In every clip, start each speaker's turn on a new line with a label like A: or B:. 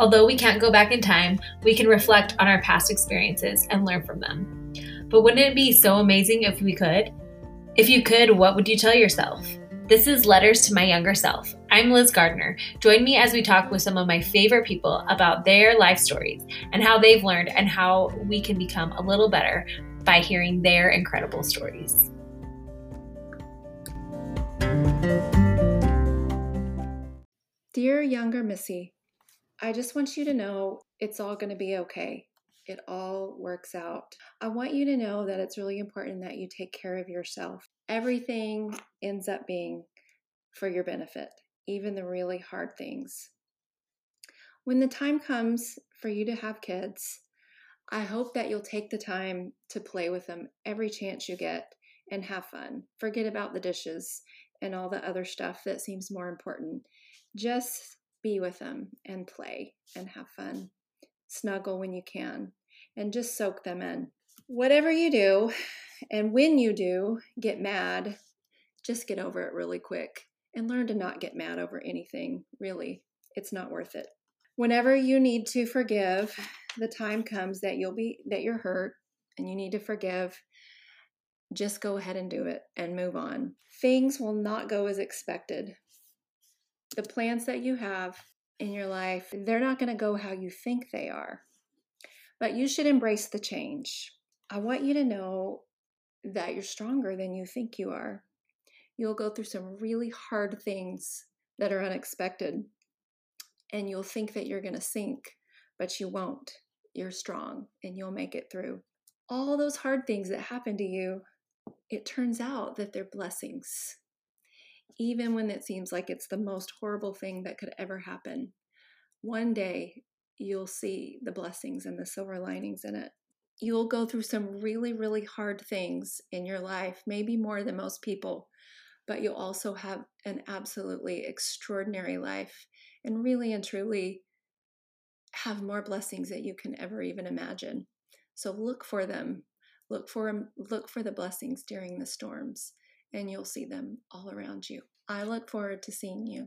A: Although we can't go back in time, we can reflect on our past experiences and learn from them. But wouldn't it be so amazing if we could? If you could, what would you tell yourself? This is Letters to My Younger Self. I'm Liz Gardner. Join me as we talk with some of my favorite people about their life stories and how they've learned and how we can become a little better by hearing their incredible stories.
B: Dear younger Missy, I just want you to know it's all going to be okay. It all works out. I want you to know that it's really important that you take care of yourself. Everything ends up being for your benefit, even the really hard things. When the time comes for you to have kids, I hope that you'll take the time to play with them every chance you get and have fun. Forget about the dishes and all the other stuff that seems more important. Just be with them and play and have fun. Snuggle when you can and just soak them in. Whatever you do, and when you do get mad, just get over it really quick and learn to not get mad over anything, really. It's not worth it. Whenever you need to forgive, the time comes that you'll be that you're hurt and you need to forgive. Just go ahead and do it and move on. Things will not go as expected. The plans that you have in your life, they're not going to go how you think they are but you should embrace the change. I want you to know that you're stronger than you think you are. You'll go through some really hard things that are unexpected, and you'll think that you're going to sink, but you won't. You're strong and you'll make it through. All those hard things that happen to you, it turns out that they're blessings. Even when it seems like it's the most horrible thing that could ever happen, one day you'll see the blessings and the silver linings in it. You'll go through some really, really hard things in your life, maybe more than most people, but you'll also have an absolutely extraordinary life and really and truly have more blessings that you can ever even imagine. So look for them. Look for look for the blessings during the storms and you'll see them all around you. I look forward to seeing you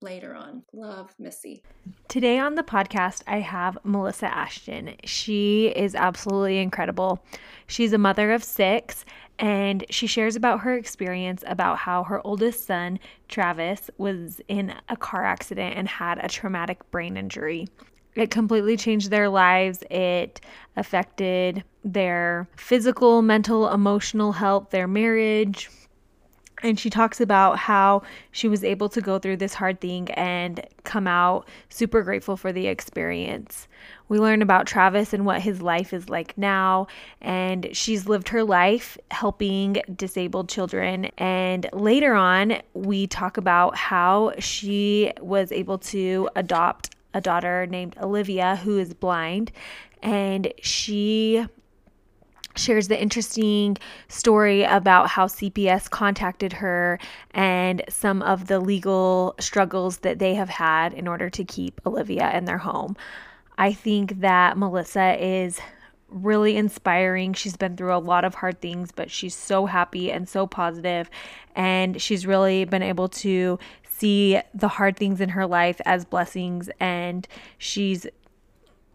B: later on. Love, Missy.
A: Today on the podcast, I have Melissa Ashton. She is absolutely incredible. She's a mother of six, and she shares about her experience about how her oldest son, Travis, was in a car accident and had a traumatic brain injury. It completely changed their lives. It affected their physical, mental, emotional health, their marriage, and she talks about how she was able to go through this hard thing and come out super grateful for the experience. We learn about Travis and what his life is like now, and she's lived her life helping disabled children. And later on, we talk about how she was able to adopt a daughter named Olivia who is blind, and she shares the interesting story about how CPS contacted her and some of the legal struggles that they have had in order to keep Olivia in their home. I think that Melissa is really inspiring. She's been through a lot of hard things, but she's so happy and so positive, and she's really been able to see the hard things in her life as blessings and she's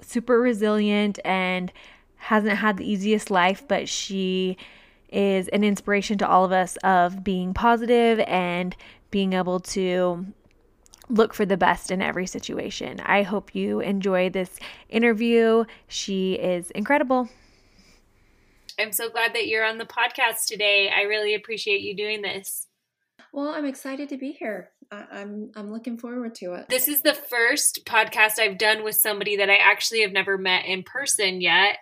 A: super resilient and hasn't had the easiest life, but she is an inspiration to all of us of being positive and being able to look for the best in every situation. I hope you enjoy this interview. She is incredible. I'm so glad that you're on the podcast today. I really appreciate you doing this.
B: Well, I'm excited to be here. I, I'm I'm looking forward to it.
A: This is the first podcast I've done with somebody that I actually have never met in person yet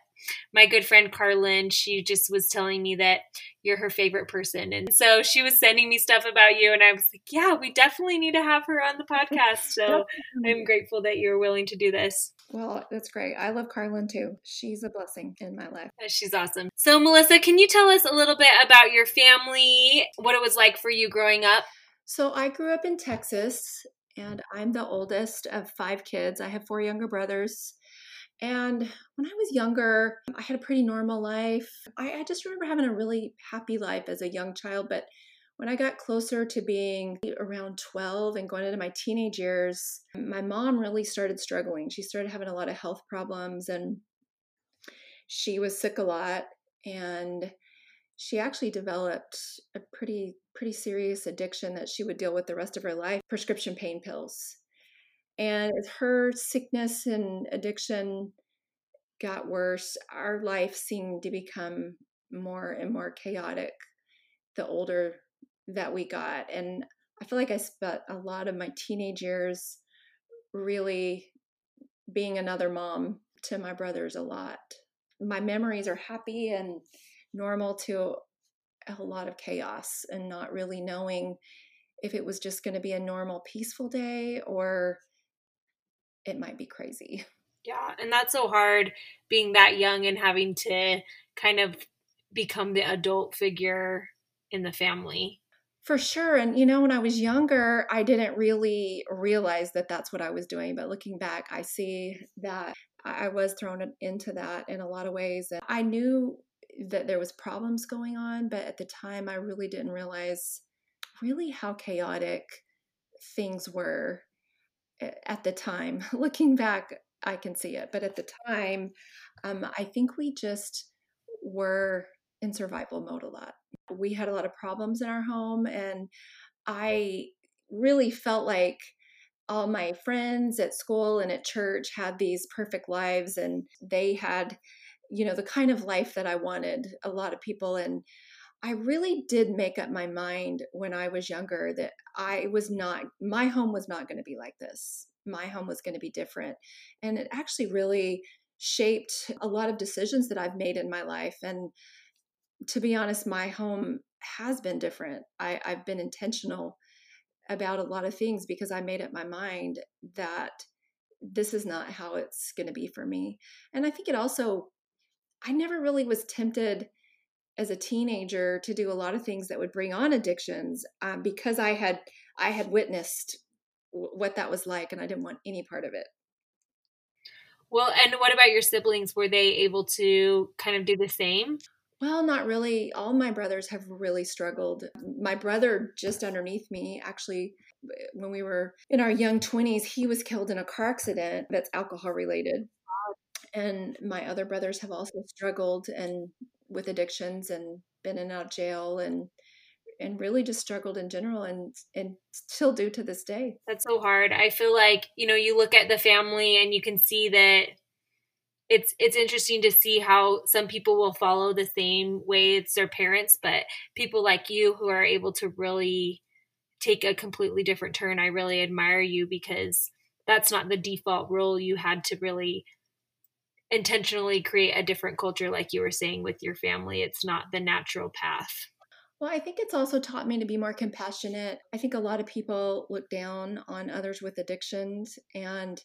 A: my good friend Carlin, she just was telling me that you're her favorite person. And so she was sending me stuff about you. And I was like, yeah, we definitely need to have her on the podcast. So I'm grateful that you're willing to do this.
B: Well, that's great. I love Carlin too. She's a blessing in my life.
A: Uh, she's awesome. So, Melissa, can you tell us a little bit about your family, what it was like for you growing up?
B: So, I grew up in Texas and I'm the oldest of five kids. I have four younger brothers. And when I was younger, I had a pretty normal life. I, I, just remember having a really happy life as a young child. But When I got closer to being around 12 and going into my teenage years, my mom really started struggling. She started having a lot of health problems and she was sick a lot and she actually developed a pretty pretty serious addiction that she would deal with the rest of her life, prescription pain pills. And as her sickness and addiction got worse, our life seemed to become more and more chaotic the older that we got. And I feel like I spent a lot of my teenage years really being another mom to my brothers a lot. My memories are happy and normal to a lot of chaos and not really knowing if it was just going to be a normal, peaceful day or it might be crazy.
C: Yeah, and that's so hard being that young and having to kind of become the adult figure in the family.
B: For sure. And, you know, when I was younger, I didn't really realize that that's what I was doing. But looking back, I see that I was thrown into that in a lot of ways. And I knew that there was problems going on, but at the time, I really didn't realize really how chaotic things were at the time. Looking back, I can see it. But at the time, um, I think we just were in survival mode a lot. We had a lot of problems in our home, and I really felt like all my friends at school and at church had these perfect lives, and they had, you know, the kind of life that I wanted. A lot of people, and I really did make up my mind when I was younger that I was not, my home was not going to be like this. My home was going to be different. And it actually really shaped a lot of decisions that I've made in my life. And to be honest, my home has been different. I, I've been intentional about a lot of things because I made up my mind that this is not how it's going to be for me. And I think it also, I never really was tempted as a teenager to do a lot of things that would bring on addictions um, because I had I had witnessed w- what that was like, and I didn't want any part of it.
C: Well, and what about your siblings? Were they able to kind of do the same?
B: Well, not really. All my brothers have really struggled. My brother, just underneath me, actually, when we were in our young 20s, he was killed in a car accident that's alcohol related. And my other brothers have also struggled and with addictions and been in out jail and and really just struggled in general and and still do to this day.
C: That's so hard. I feel like, you know, you look at the family and you can see that it's it's interesting to see how some people will follow the same way it's their parents, but people like you who are able to really take a completely different turn, I really admire you because that's not the default rule. You had to really intentionally create a different culture like you were saying with your family. It's not the natural path.
B: Well, I think it's also taught me to be more compassionate. I think a lot of people look down on others with addictions and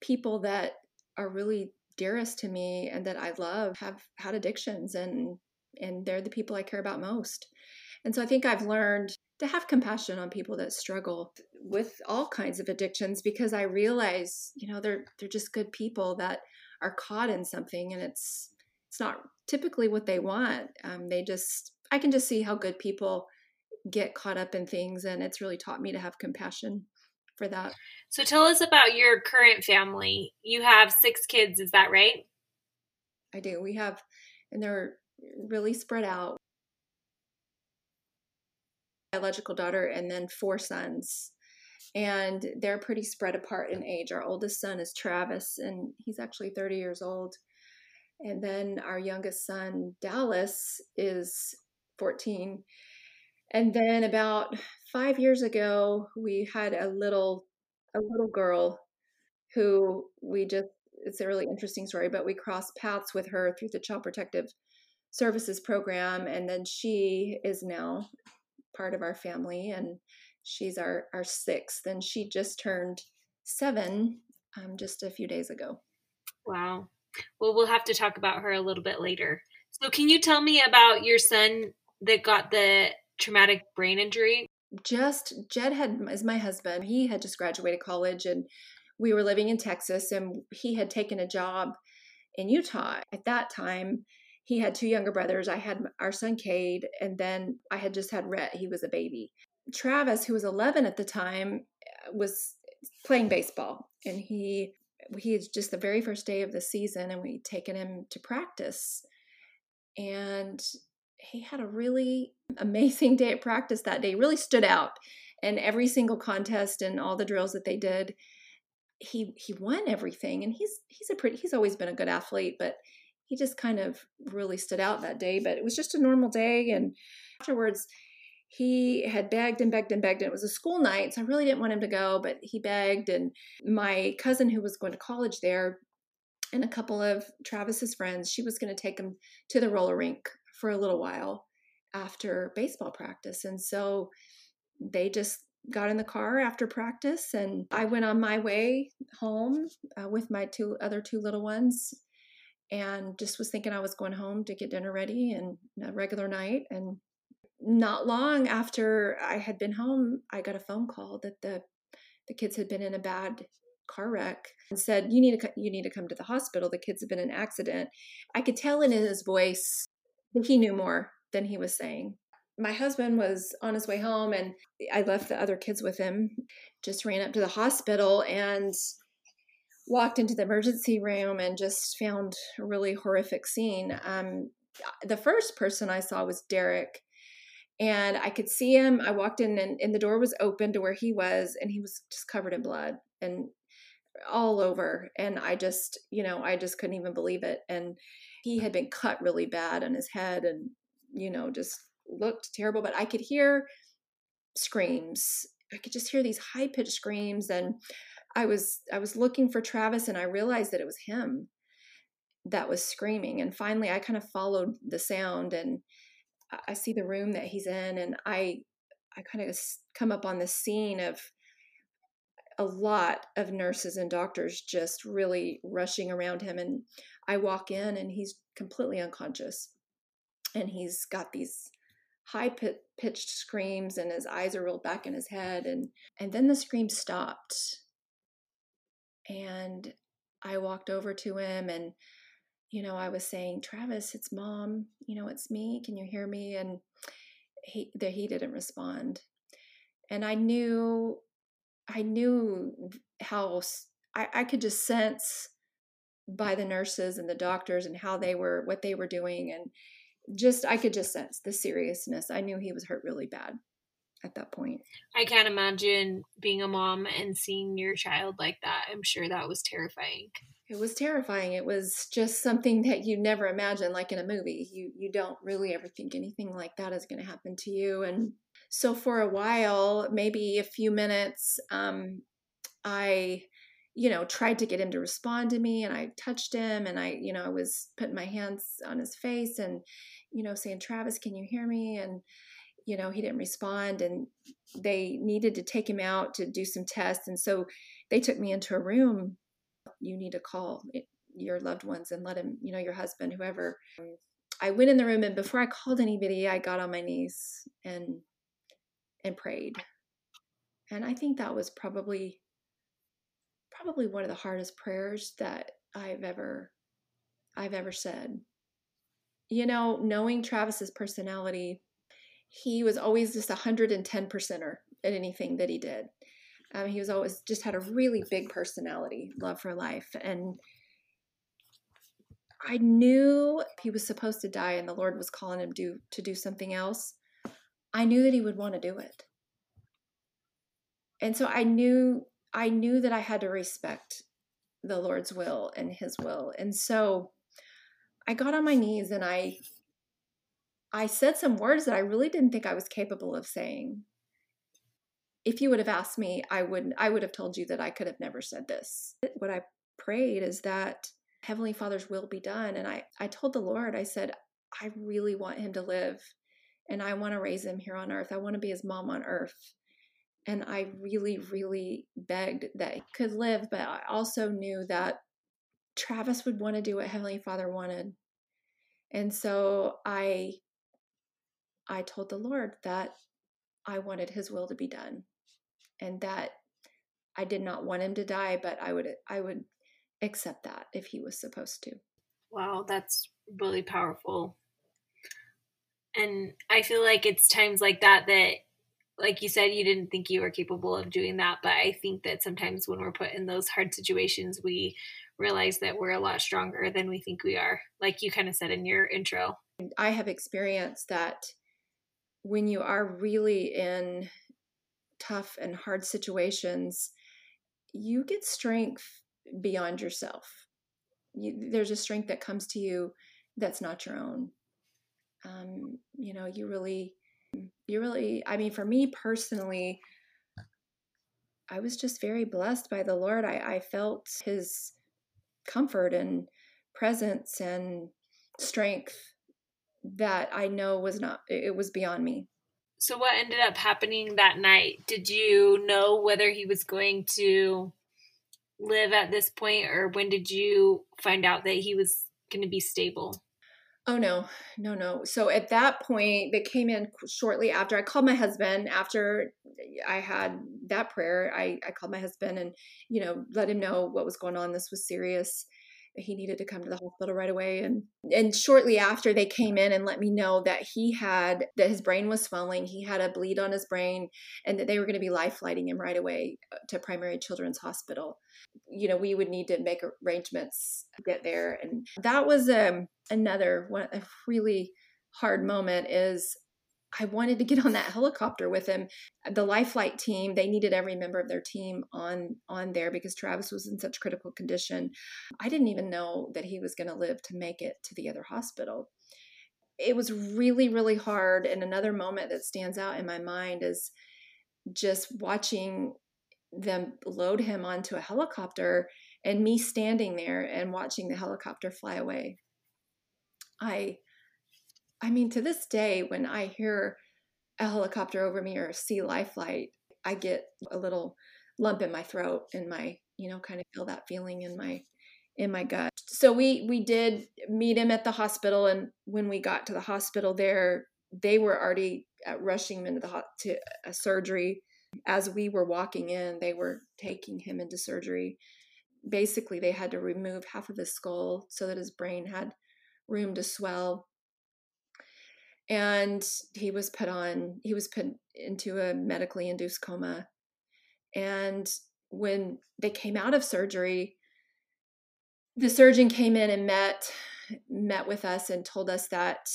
B: people that are really dearest to me and that I love have had addictions and and they're the people I care about most. And so I think I've learned to have compassion on people that struggle with all kinds of addictions because I realize, you know, they're they're just good people that are caught in something and it's it's not typically what they want. Um, they just I can just see how good people get caught up in things and it's really taught me to have compassion for that.
C: So tell us about your current family. You have six kids, is that right?
B: I do. We have, and they're really spread out. Biological daughter, and then four sons. And they're pretty spread apart in age. Our oldest son is Travis, and he's actually 30 years old. And then our youngest son, Dallas, is 14 and then about five years ago, we had a little a little girl who we just it's a really interesting story, but we crossed paths with her through the Child Protective Services program, and then she is now part of our family, and she's our our sixth, and she just turned seven um, just a few days ago.
C: Wow. Well, we'll have to talk about her a little bit later. So, can you tell me about your son that got the traumatic brain injury?
B: Just Jed had is my husband. He had just graduated college and we were living in Texas and he had taken a job in Utah. At that time, he had two younger brothers. I had our son Cade, and then I had just had Rhett. He was a baby. Travis, who was 11 at the time, was playing baseball, and he he is just the very first day of the season, and we'd taken him to practice, and he had a really amazing day at practice that day. Really stood out, and every single contest and all the drills that they did, he he won everything. And he's he's a pretty he's always been a good athlete, but he just kind of really stood out that day. But it was just a normal day, and afterwards he had begged and begged and begged and it was a school night so i really didn't want him to go but he begged and my cousin who was going to college there and a couple of travis's friends she was going to take him to the roller rink for a little while after baseball practice and so they just got in the car after practice and i went on my way home uh, with my two other two little ones and just was thinking i was going home to get dinner ready and a regular night and not long after I had been home, I got a phone call that the the kids had been in a bad car wreck and said you need to you need to come to the hospital. The kids have been in an accident. I could tell in his voice that he knew more than he was saying. My husband was on his way home and I left the other kids with him. Just ran up to the hospital and walked into the emergency room and just found a really horrific scene. Um, the first person I saw was Derek and I could see him. I walked in and, and the door was open to where he was, and he was just covered in blood and all over. And I just, you know, I just couldn't even believe it. And he had been cut really bad on his head and, you know, just looked terrible. But I could hear screams. I could just hear these high pitched screams. And I was I was looking for Travis and I realized that it was him that was screaming. And finally I kind of followed the sound and I see the room that he's in, and I I kind of come up on the scene of a lot of nurses and doctors just really rushing around him, and I walk in, and he's completely unconscious, and he's got these high pitched screams, and his eyes are rolled back in his head, and and then the scream stopped, and I walked over to him and you know, I was saying, Travis, it's mom, you know, it's me. Can you hear me? And he that he didn't respond. And I knew I knew how I, I could just sense by the nurses and the doctors and how they were what they were doing and just I could just sense the seriousness. I knew he was hurt really bad at that point.
A: I can't imagine being a mom and seeing your child like that. I'm sure that was terrifying.
B: It was terrifying. It was just something that you never imagine, like in a movie. You you don't really ever think anything like that is going to happen to you. And so for a while, maybe a few minutes, um, I, you know, tried to get him to respond to me, and I touched him, and I, you know, I was putting my hands on his face, and you know, saying, "Travis, can you hear me?" and you know, he didn't respond, and they needed to take him out to do some tests, and so they took me into a room you need to call your loved ones and let him, you know, your husband, whoever. I went in the room and before I called anybody, I got on my knees and and prayed. And I think that was probably probably one of the hardest prayers that I've ever I've ever said. You know, knowing Travis's personality, he was always just a 110 percenter at anything that he did. Um, he was always just had a really big personality, love for life. And I knew he was supposed to die and the Lord was calling him do, to do something else. I knew that he would want to do it. And so I knew I knew that I had to respect the Lord's will and his will. And so I got on my knees and I I said some words that I really didn't think I was capable of saying if you would have asked me, I would I would have told you that I could have never said this. What I prayed is that Heavenly Father's will be done. And I, I told the Lord, I said, I really want him to live and I want to raise him here on earth. I want to be his mom on earth. And I really, really begged that he could live, but I also knew that Travis would want to do what Heavenly Father wanted. And so I I told the Lord that I wanted his will to be done and that I did not want him to die, but I would I would accept that if he was supposed to.
A: Wow, that's really powerful. And I feel like it's times like that that like you said you didn't think you were capable of doing that, but I think that sometimes when we're put in those hard situations we realize that we're a lot stronger than we think we are. Like you kind of said in your intro.
B: I have experienced that when you are really in tough and hard situations, you get strength beyond yourself. You, there's a strength that comes to you that's not your own. Um, you know, you really, you really, I mean, for me personally, I was just very blessed by the Lord. I, I felt his comfort and presence and strength that I know was not, it was beyond me.
A: So, what ended up happening that night? Did you know whether he was going to live at this point, or when did you find out that he was going to be stable?
B: Oh no, no, no. So at that point, they came in shortly after. I called my husband after I had that prayer. I, I called my husband and, you know, let him know what was going on. This was serious he needed to come to the hospital right away and and shortly after they came in and let me know that he had that his brain was swelling he had a bleed on his brain and that they were going to be life flighting him right away uh, to primary children's hospital. You know we would need to make arrangements to get there and that was um another one a really hard moment is I wanted to get on that helicopter with him. The life flight team, they needed every member of their team on on there because Travis was in such critical condition. I didn't even know that he was going to live to make it to the other hospital. It was really really hard and another moment that stands out in my mind is just watching them load him onto a helicopter and me standing there and watching the helicopter fly away. I I mean, to this day, when I hear a helicopter over me or a sea life flight, I get a little lump in my throat and my, you know, kind of feel that feeling in my in my gut. So we we did meet him at the hospital, and when we got to the hospital there, they were already uh, rushing him into the to a surgery. As we were walking in, they were taking him into surgery. Basically, they had to remove half of his skull so that his brain had room to swell and he was put on he was put into a medically induced coma and when they came out of surgery the surgeon came in and met met with us and told us that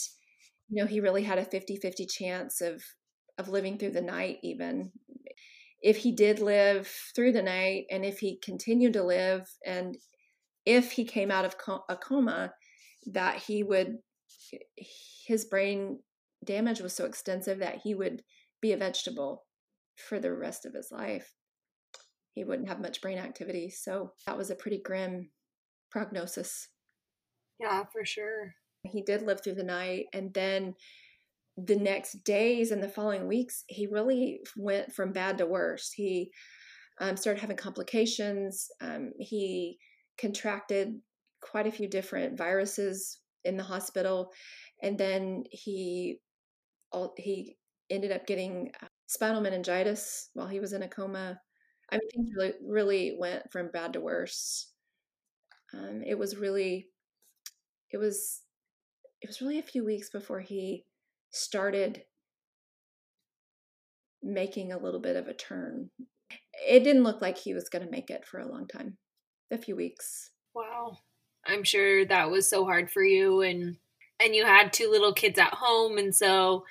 B: you know he really had a 50-50 chance of of living through the night even. If he did live through the night and if he continued to live and if he came out of a coma that he would his brain damage was so extensive that he would be a vegetable for the rest of his life. He wouldn't have much brain activity. So that was a pretty grim prognosis.
A: Yeah, for sure.
B: He did live through the night. And then the next days and the following weeks, he really went from bad to worse. He um, started having complications. Um, he contracted quite a few different viruses in the hospital. And then he he ended up getting uh, spinal meningitis while he was in a coma. I mean, things really, really went from bad to worse. Um, it was really, it was, it was really a few weeks before he started making a little bit of a turn. It didn't look like he was going to make it for a long time. A few weeks.
A: Wow. I'm sure that was so hard for you and and you had two little kids at home and so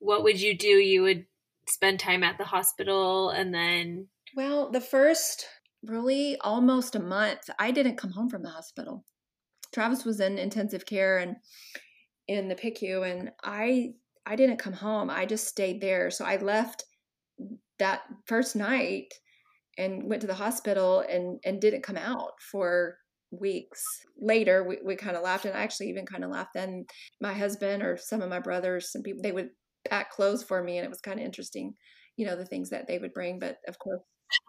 A: what would you do? You would spend time at the hospital and then
B: well the first really almost a month i didn't come home from the hospital. Travis was in intensive care and in the picu and i i didn't come home. I just stayed there. So i left that first night and went to the hospital and and didn't come out for weeks later we, we kind of laughed and i actually even kind of laughed then. My husband or some of my brothers some people they would pack clothes for me and it was kind of interesting you know the things that they would bring but of course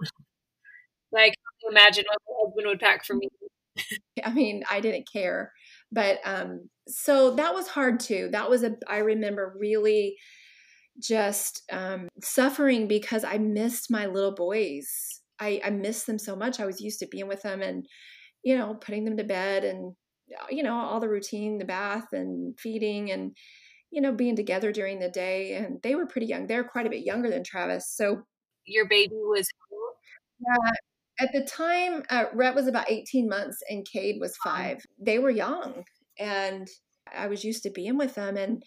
A: like imagine what my husband would pack for me.
B: I mean i didn't care but um so that was hard too. That was a i remember really just um suffering because i missed my little boys. I i missed them so much. I was used to being with them and you know, putting them to bed and you know, all the routine, the bath and feeding and, you know, being together during the day. And they were pretty young. They're quite a bit younger than Travis. So
C: your baby was
B: yeah, at the time, uh, Rhett was about 18 months and Cade was five. They were young and I was used to being with them and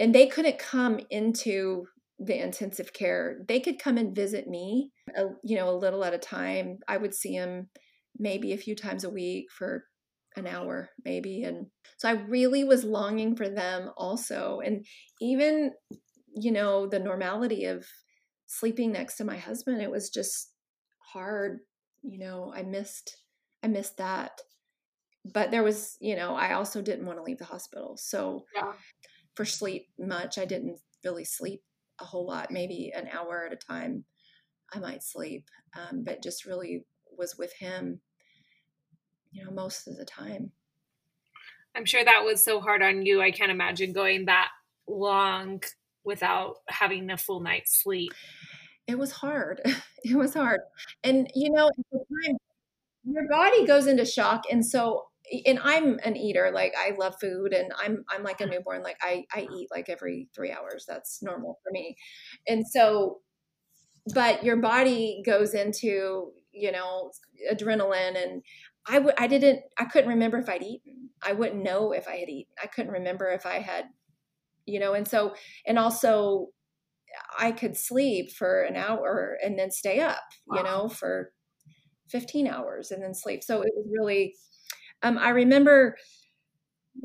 B: and they couldn't come into the intensive care. They could come and visit me, a, you know, a little at a time. I would see them maybe a few times a week for an hour maybe and so i really was longing for them also and even you know the normality of sleeping next to my husband it was just hard you know i missed i missed that but there was you know i also didn't want to leave the hospital so yeah. for sleep much i didn't really sleep a whole lot maybe an hour at a time i might sleep um, but just really was with him you know most of the time
C: i'm sure that was so hard on you i can't imagine going that long without having a full night's sleep
B: it was hard. It was hard. And you know, at the time your body goes into shock and so and I'm an eater, like I love food and I'm I'm like a newborn, like I I eat like every 3 hours. That's normal for me. And so but your body goes into, you know, adrenaline and I would I didn't I couldn't remember if I'd eaten. I wouldn't know if I had eaten. I couldn't remember if I had you know, and so and also I could sleep for an hour and then stay up, wow. you know, for 15 hours and then sleep. So it was really, um, I remember,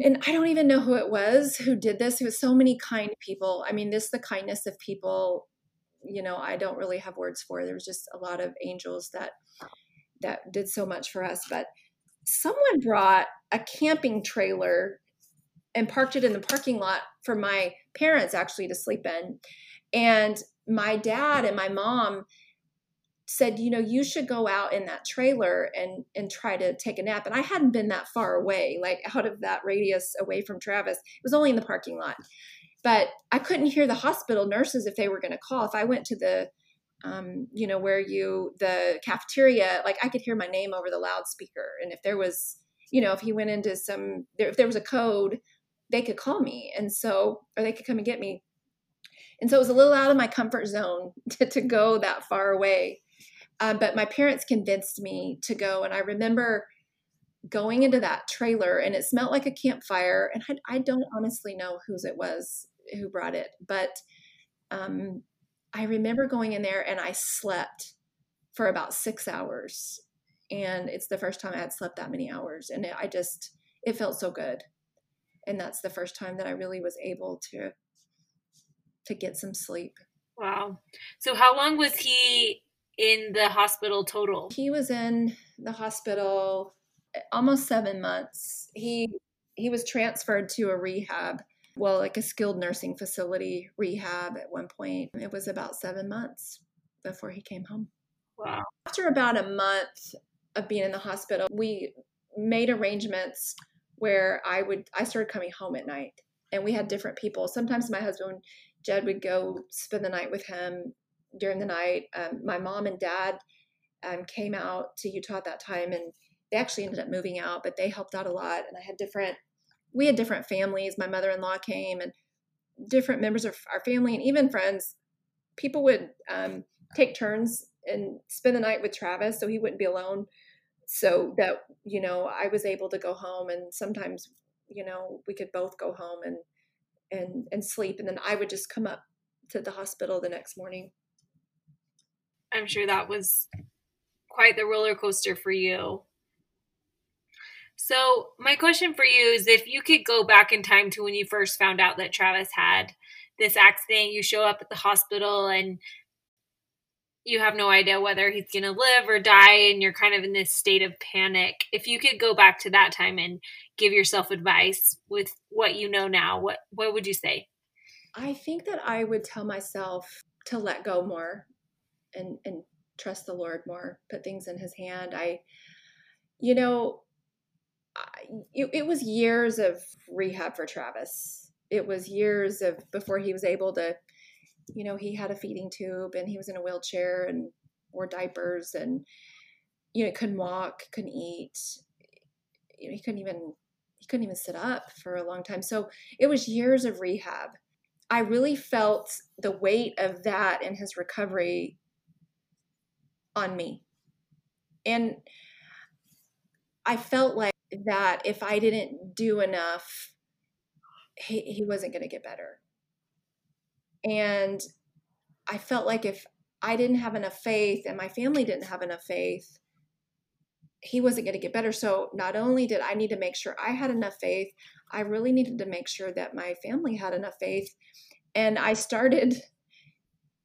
B: and I don't even know who it was who did this. It was so many kind people. I mean, this, the kindness of people, you know, I don't really have words for. There was just a lot of angels that, that did so much for us. But someone brought a camping trailer and parked it in the parking lot for my parents actually to sleep in. And my dad and my mom said, you know, you should go out in that trailer and and try to take a nap. And I hadn't been that far away, like out of that radius away from Travis. It was only in the parking lot. But I couldn't hear the hospital nurses if they were going to call. If I went to the um, you know, where you the cafeteria, like I could hear my name over the loudspeaker. And if there was, you know, if he went into some if there was a code, they could call me. And so or they could come and get me. And so it was a little out of my comfort zone to, to go that far away. Um, but my parents convinced me to go. And I remember going into that trailer and it smelled like a campfire. And I, I don't honestly know whose it was who brought it. But um, I remember going in there and I slept for about six hours. And it's the first time I had slept that many hours. And it, I just, it felt so good. And that's the first time that I really was able to to get some sleep.
C: Wow. So how long was he in the hospital total?
B: He was in the hospital eh, almost 7 months. He he was transferred to a rehab, well, like a skilled nursing facility rehab at one point. It was about 7 months before he came home.
C: Wow.
B: After about a month of being in the hospital, we made arrangements where I would I started coming home at night and we had different people. Sometimes my husband Jed would go spend the night with him during the night. Um, my mom and dad um, came out to Utah at that time, and they actually ended up moving out, but they helped out a lot. And I had different, we had different families. My mother in law came, and different members of our family, and even friends. People would um, take turns and spend the night with Travis, so he wouldn't be alone. So that you know, I was able to go home, and sometimes you know we could both go home and and and sleep and then i would just come up to the hospital the next morning
C: i'm sure that was quite the roller coaster for you so my question for you is if you could go back in time to when you first found out that travis had this accident you show up at the hospital and you have no idea whether he's going to live or die and you're kind of in this state of panic if you could go back to that time and give yourself advice with what you know now what what would you say?
B: I think that i would tell myself to let go more and and trust the lord more put things in his hand. I you know it, it was years of rehab for travis it was years of before he was able to you know, he had a feeding tube and he was in a wheelchair and wore diapers and, you know, couldn't walk, couldn't eat. You know, he couldn't even he couldn't even sit up for a long time. So it was years of rehab. I really felt the weight of that and his recovery on me. And I felt like that if I didn't do enough, he, he wasn't going to get better. And I felt like if I didn't have enough faith and my family didn't have enough faith, he wasn't going to get better. So not only did I need to make sure I had enough faith, I really needed to make sure that my family had enough faith. And I started,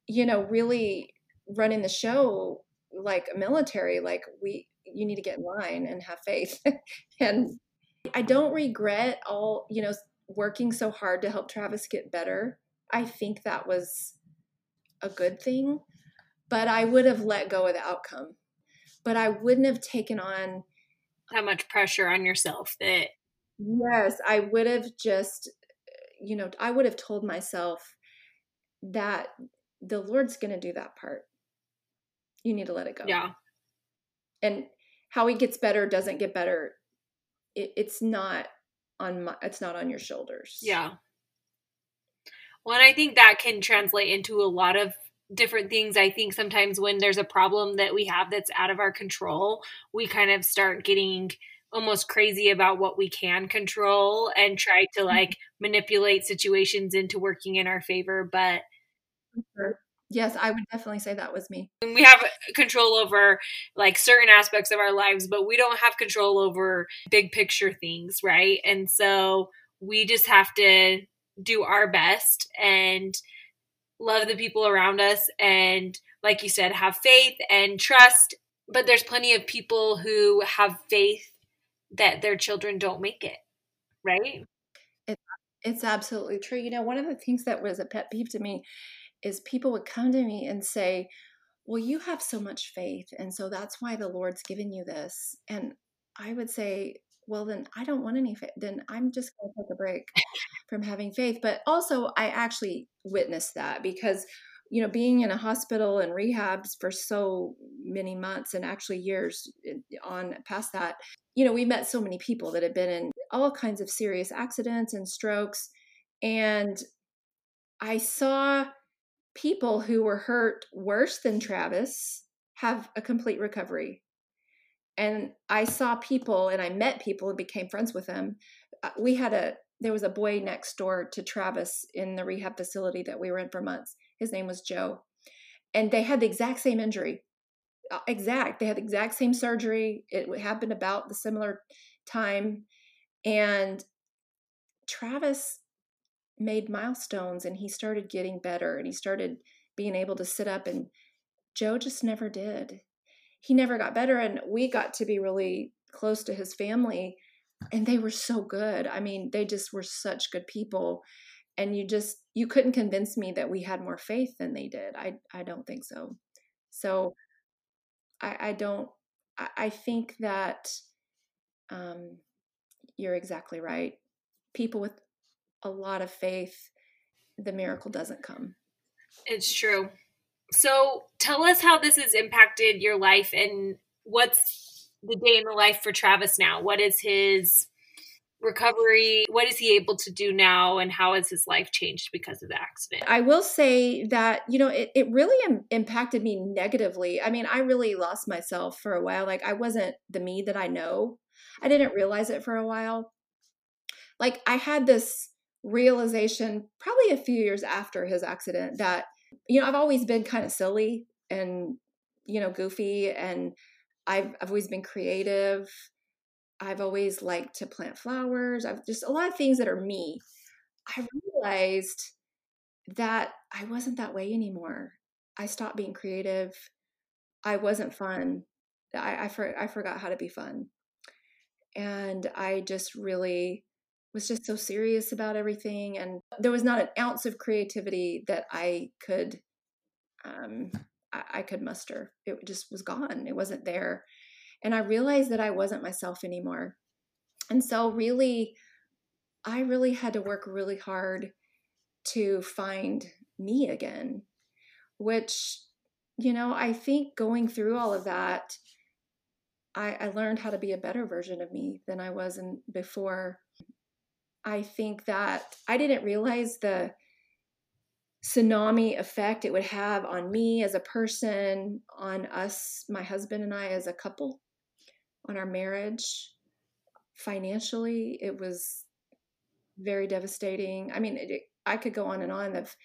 B: you know, really running the show like a military, like we, you need to get in line and have faith. and I don't regret all, you know, working so hard to help Travis get better. I think that was a good thing, but I would have let go of the outcome. But I wouldn't have taken on
C: that much pressure on yourself that
B: Yes, I would have just you know, I would have told myself that the Lord's going to do that part. You need to let it go.
C: Yeah.
B: And how he gets better doesn't get better. It, it's not on my it's not on your shoulders.
C: Yeah. Well, and I think that can translate into a lot of different things. I think sometimes when there's a problem that we have that's out of our control, we kind of start getting almost crazy about what we can control and try to like mm-hmm. manipulate situations into working in our favor. But
B: Yes, I would definitely say that was me.
C: We have control over like certain aspects of our lives, but we don't have control over big picture things, right? And so we just have to do our best and love the people around us and like you said have faith and trust but there's plenty of people who have faith that their children don't make it right
B: it, it's absolutely true you know one of the things that was a pet peeve to me is people would come to me and say, Well, you have so much faith. And so that's why the Lord's given you this. And I would say, Well, then I don't want any faith. Then I'm just going to take a break from having faith. But also, I actually witnessed that because you know being in a hospital and rehabs for so many months and actually years eh, on past that you know we met so many people that had been in all kinds of serious accidents and strokes and i saw people who were hurt worse than Travis have a complete recovery. And I saw people and I met people and became friends with them. Uh, we had a, there was a boy next door to Travis in the rehab facility that we were in for months. His name was Joe. And they had the exact same injury. Uh, exact. They had the exact same surgery. It happened about the similar time. And Travis made milestones and he started getting better and he started being able to sit up and Joe just never did. He never got better and we got to be really close to his family and they were so good. I mean, they just were such good people and you just you couldn't convince me that we had more faith than they did. I I don't think so. So I I don't I, I think that um you're exactly right. People with a lot of faith, the miracle doesn't come.
C: It's true. So tell us how this has impacted your life and what's the day in the life for Travis now? What is his recovery? What is he able to do now? And how has his life changed because of the accident?
B: I will say that, you know, it, it really Im- impacted me negatively. I mean, I really lost myself for a while. Like, I wasn't the me that I know. I didn't realize it for a while. Like, I had this realization probably a few years after his accident that you know I've always been kind of silly and you know goofy and I've I've always been creative. I've always liked to plant flowers. I've just a lot of things that are me. I realized that I wasn't that way anymore. I stopped being creative. I wasn't fun. I I, for, I forgot how to be fun. And I just really was just so serious about everything and there was not an ounce of creativity that i could um, I, I could muster. It just was gone. It wasn't there. And i realized that i wasn't myself anymore. And so really i really had to work really hard to find me again which you know i think going through all of that I, I learned how to be a better version of me than i was in before I think that I didn't realize the tsunami effect it would have on me as a person, on us, my husband and I as a couple, on our marriage. Financially, it was very devastating. I mean, it, I could go on and on of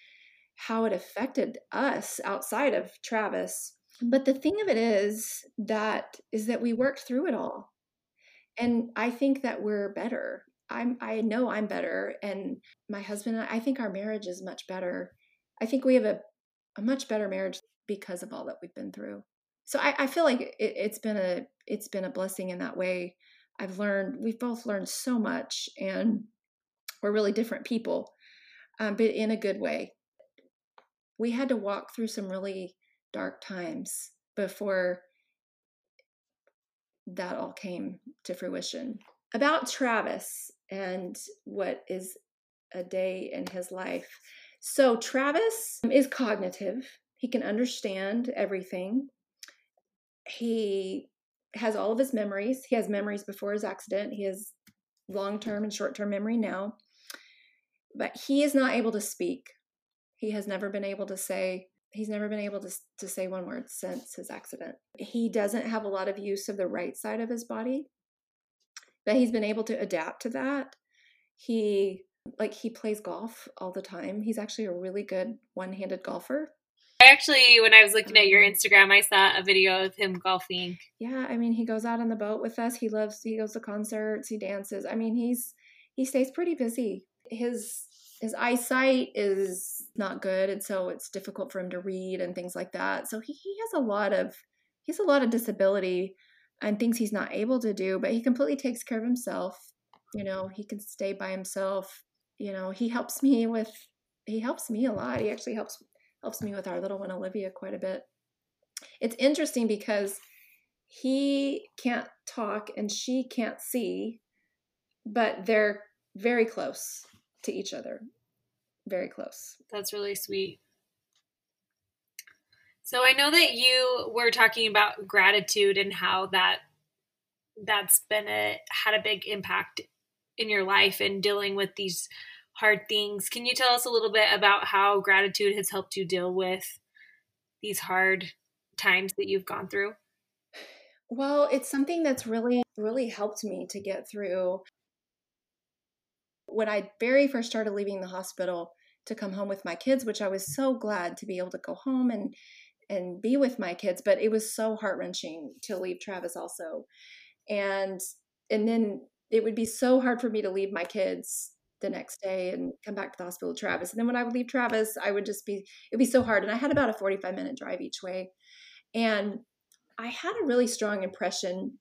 B: how it affected us outside of Travis. But the thing of it is that is that we worked through it all. And I think that we're better. I'm I know I'm better and my husband and I, I think our marriage is much better. I think we have a, a much better marriage because of all that we've been through. So I, I feel like it, it's been a it's been a blessing in that way. I've learned we've both learned so much and we're really different people, um, but in a good way. We had to walk through some really dark times before that all came to fruition. About Travis and what is a day in his life. So, Travis um, is cognitive, he can understand everything. He has all of his memories. He has memories before his accident, he has long term and short term memory now but he is not able to speak. He has never been able to say, he's never been able to, to say one word since his accident. He doesn't have a lot of use of the right side of his body, but he's been able to adapt to that. He like he plays golf all the time. He's actually a really good one-handed golfer.
C: I actually, when I was looking at your um, Instagram, I saw a video of him golfing.
B: Yeah, I mean, he goes out on the boat with us. He loves. He goes to concerts. He dances. I mean, he's he stays pretty busy his his eyesight is not good and so it's difficult for him to read and things like that so he, he has a lot of he has a lot of disability and things he's not able to do but he completely takes care of himself you know he can stay by himself you know he helps me with he helps me a lot he actually helps helps me with our little one olivia quite a bit it's interesting because he can't talk and she can't see but they're very close to each other. Very close.
C: That's really sweet. So I know that you were talking about gratitude and how that that's been a had a big impact in your life and dealing with these hard things. Can you tell us a little bit about how gratitude has helped you deal with these hard times that you've gone through?
B: Well, it's something that's really really helped me to get through when I very first started leaving the hospital to come home with my kids, which I was so glad to be able to go home and and be with my kids, but it was so heart wrenching to leave Travis also, and and then it would be so hard for me to leave my kids the next day and come back to the hospital with Travis. And then when I would leave Travis, I would just be it'd be so hard. And I had about a 45 minute drive each way. And I had a really strong impression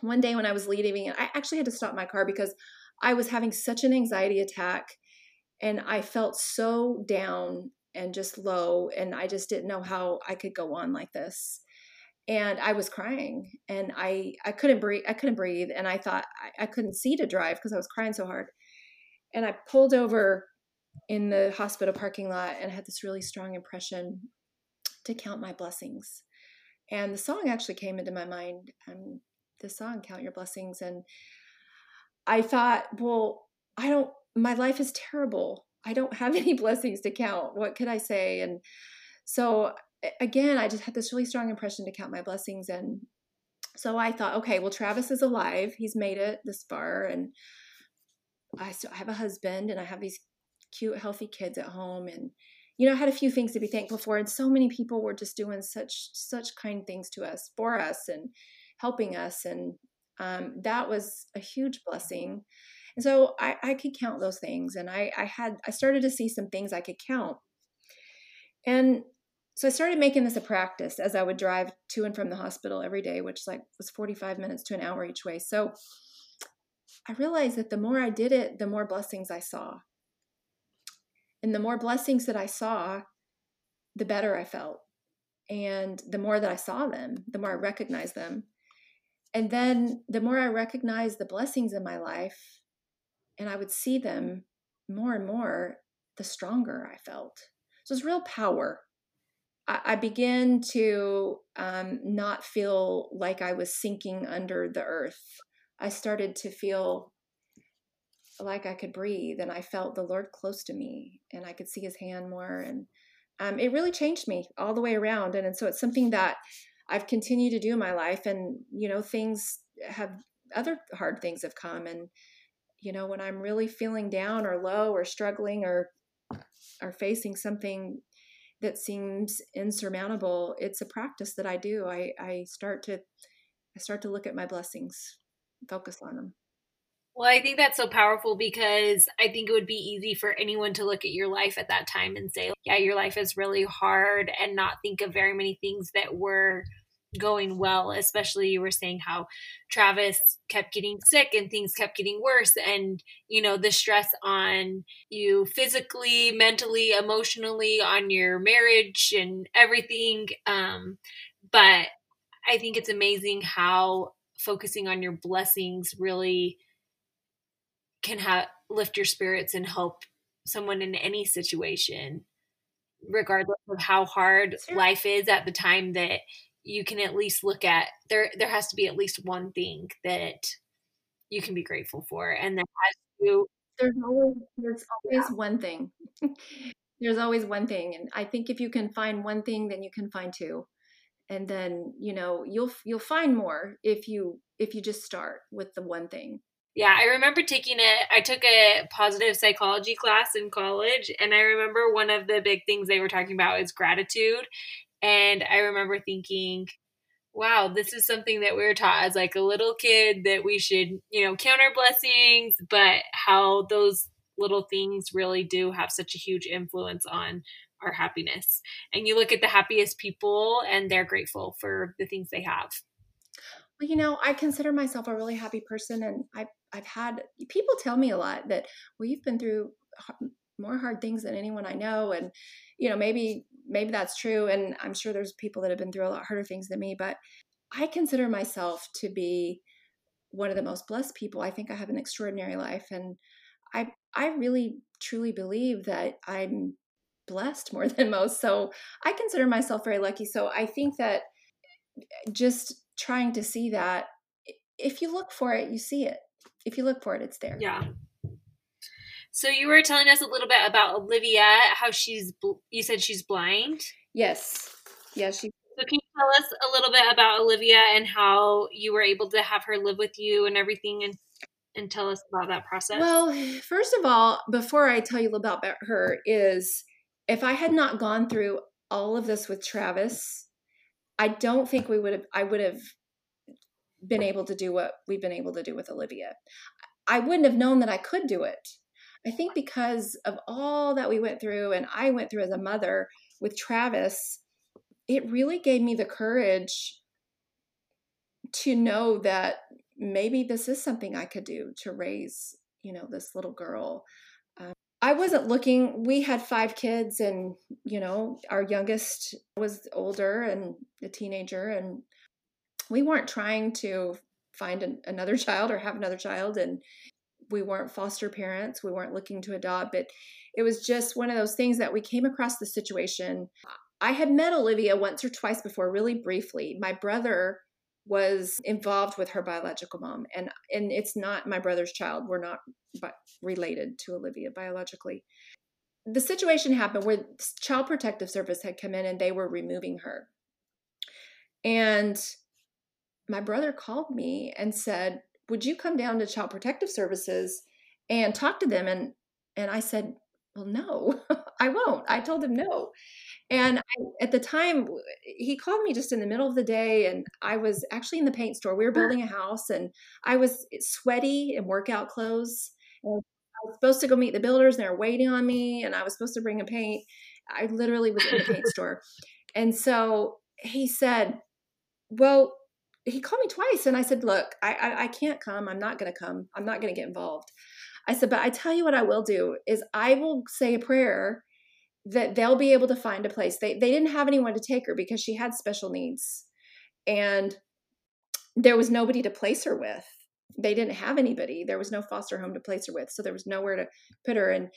B: one day when I was leaving, and I actually had to stop my car because I was having such an anxiety attack and I felt so down and just low and I just didn't know how I could go on like this. And I was crying and I I couldn't breathe I couldn't breathe and I thought I, I couldn't see to drive because I was crying so hard. And I pulled over in the hospital parking lot and I had this really strong impression to count my blessings. And the song actually came into my mind. Um, the song "Count Your Blessings," and I thought, well, I don't, my life is terrible. I don't have any blessings to count. What could I say? And so again, I just had this really strong impression to count my blessings. And so I thought, okay, well, Travis is alive. He's made it this far. And I still have a husband and I have these cute, healthy kids at home. And, you know, I had a few things to be thankful for. And so many people were just doing such, such kind things to us, for us, and helping us. And um, that was a huge blessing. And so I, I could count those things. And I, I had, I started to see some things I could count. And so I started making this a practice as I would drive to and from the hospital every day, which like was 45 minutes to an hour each way. So I realized that the more I did it, the more blessings I saw. And the more blessings that I saw, the better I felt. And the more that I saw them, the more I recognized them, and then the more I recognized the blessings in my life and I would see them more and more, the stronger I felt. So it's real power. I, I began to um, not feel like I was sinking under the earth. I started to feel like I could breathe and I felt the Lord close to me and I could see his hand more and um, it really changed me all the way around and, and so it's something that I've continued to do in my life and you know things have other hard things have come and you know when I'm really feeling down or low or struggling or or facing something that seems insurmountable it's a practice that I do. I I start to I start to look at my blessings focus on them
C: well, I think that's so powerful because I think it would be easy for anyone to look at your life at that time and say, yeah, your life is really hard and not think of very many things that were going well. Especially, you were saying how Travis kept getting sick and things kept getting worse. And, you know, the stress on you physically, mentally, emotionally, on your marriage and everything. Um, but I think it's amazing how focusing on your blessings really can have lift your spirits and help someone in any situation regardless of how hard life is at the time that you can at least look at there there has to be at least one thing that you can be grateful for and that has
B: to there's always there's oh, always yeah. one thing there's always one thing and i think if you can find one thing then you can find two and then you know you'll you'll find more if you if you just start with the one thing
C: yeah, I remember taking it. I took a positive psychology class in college, and I remember one of the big things they were talking about is gratitude. And I remember thinking, wow, this is something that we were taught as like a little kid that we should, you know, count our blessings, but how those little things really do have such a huge influence on our happiness. And you look at the happiest people and they're grateful for the things they have.
B: Well, you know, I consider myself a really happy person, and I've I've had people tell me a lot that well, you've been through more hard things than anyone I know, and you know, maybe maybe that's true, and I'm sure there's people that have been through a lot harder things than me, but I consider myself to be one of the most blessed people. I think I have an extraordinary life, and I I really truly believe that I'm blessed more than most. So I consider myself very lucky. So I think that eh, just trying to see that if you look for it you see it if you look for it it's there
C: yeah so you were telling us a little bit about olivia how she's you said she's blind
B: yes yes she
C: so can you tell us a little bit about olivia and how you were able to have her live with you and everything and and tell us about that process
B: well first of all before i tell you about her is if i had not gone through all of this with travis I don't think we would have I would have been able to do what we've been able to do with Olivia. I wouldn't have known that I could do it. I think because of all that we went through and I went through as a mother with Travis, it really gave me the courage to know that maybe this is something I could do to raise, you know, this little girl um, I wasn't looking. We had five kids, and you know, our youngest was older and a teenager, and we weren't trying to find an, another child or have another child, and we weren't foster parents. We weren't looking to adopt, but it was just one of those things that we came across the situation. I had met Olivia once or twice before, really briefly. My brother was involved with her biological mom and and it's not my brother's child we're not related to olivia biologically the situation happened where child protective service had come in and they were removing her and my brother called me and said would you come down to child protective services and talk to them and and i said well no i won't i told him no and I, at the time, he called me just in the middle of the day, and I was actually in the paint store. We were building a house, and I was sweaty in workout clothes. And I was supposed to go meet the builders, and they were waiting on me, and I was supposed to bring a paint. I literally was in the paint store. And so he said, Well, he called me twice, and I said, Look, I, I, I can't come. I'm not going to come. I'm not going to get involved. I said, But I tell you what I will do is I will say a prayer that they'll be able to find a place. They they didn't have anyone to take her because she had special needs. And there was nobody to place her with. They didn't have anybody. There was no foster home to place her with. So there was nowhere to put her and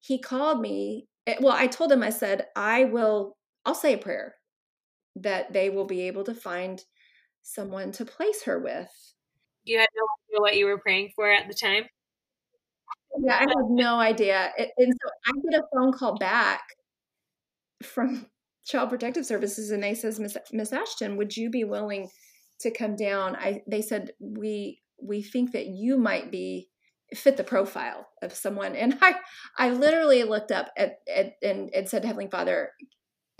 B: he called me. Eh, well, I told him I said, "I will I'll say a prayer that they will be able to find someone to place her with."
C: You had no idea what you were praying for at the time?
B: yeah, I have no idea. And so I get a phone call back from Child Protective Services, and they says, Miss Miss Ashton, would you be willing to come down? I they said we we think that you might be fit the profile of someone, and I I literally looked up at, at and, and said, Heavenly Father,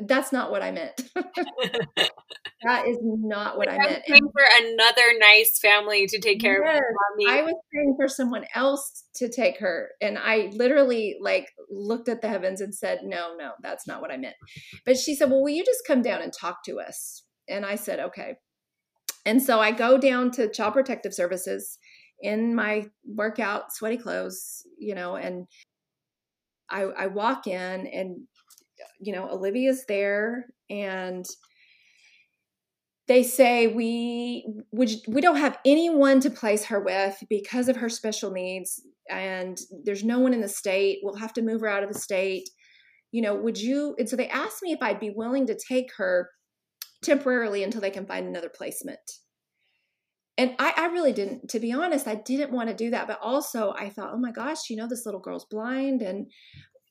B: that's not what I meant. that is not what like I meant.
C: Praying for another nice family to take care yes, of
B: mommy. I was praying for someone else to take her, and I literally like looked at the heavens and said, "No, no, that's not what I meant." But she said, "Well, will you just come down and talk to us?" And I said, "Okay." And so I go down to Child Protective Services in my workout sweaty clothes, you know, and I, I walk in and you know, Olivia's there and they say we would we don't have anyone to place her with because of her special needs and there's no one in the state. We'll have to move her out of the state. You know would you and so they asked me if i'd be willing to take her temporarily until they can find another placement. And I, I really didn't to be honest i didn't want to do that but also i thought oh my gosh you know this little girl's blind and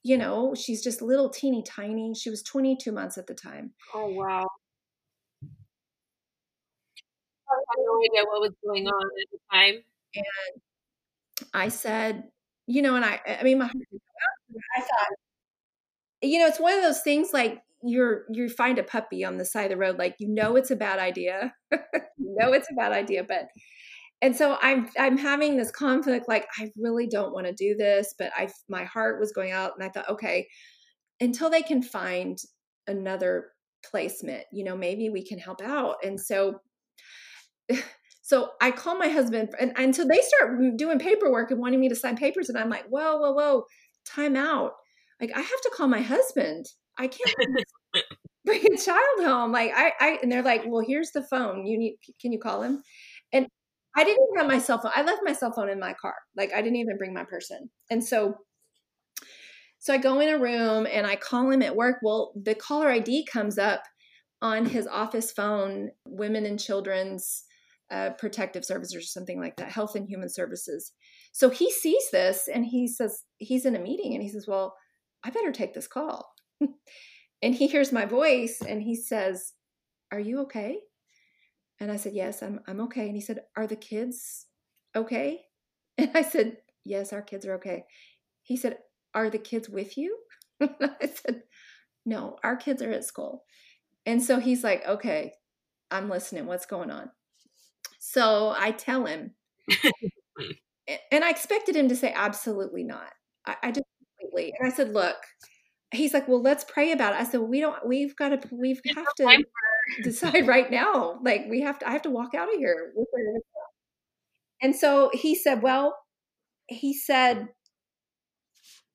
B: you know, she's just little teeny tiny. She was 22 months at the time.
C: Oh, wow. I had no idea what was going on at the time.
B: And I said, you know, and I, I mean, my, I thought, you know, it's one of those things like you're, you find a puppy on the side of the road, like, you know, it's a bad idea. you know, it's a bad idea, but and so i'm i'm having this conflict like i really don't want to do this but i my heart was going out and i thought okay until they can find another placement you know maybe we can help out. And so so i call my husband and, and so they start doing paperwork and wanting me to sign papers and i'm like whoa whoa whoa time out. Like i have to call my husband. I can't bring a child home. Like i i and they're like well here's the phone. You need can you call him? And I didn't have my cell phone. I left my cell phone in my car. Like I didn't even bring my person. And so so I go in a room and I call him at work. Well, the caller ID comes up on his office phone, Women and Children's uh, Protective Services or something like that, Health and Human Services. So he sees this and he says, he's in a meeting and he says, Well, I better take this call. and he hears my voice and he says, Are you okay? And I said, Yes, I'm, I'm okay. And he said, Are the kids okay? And I said, Yes, our kids are okay. He said, Are the kids with you? I said, No, our kids are at school. And so he's like, Okay, I'm listening. What's going on? So I tell him, and I expected him to say, Absolutely not. I, I just completely, and I said, Look, he's like, Well, let's pray about it. I said, We don't, we've got to, we've have to decide right now. Like we have to, I have to walk out of here. And so he said, well, he said,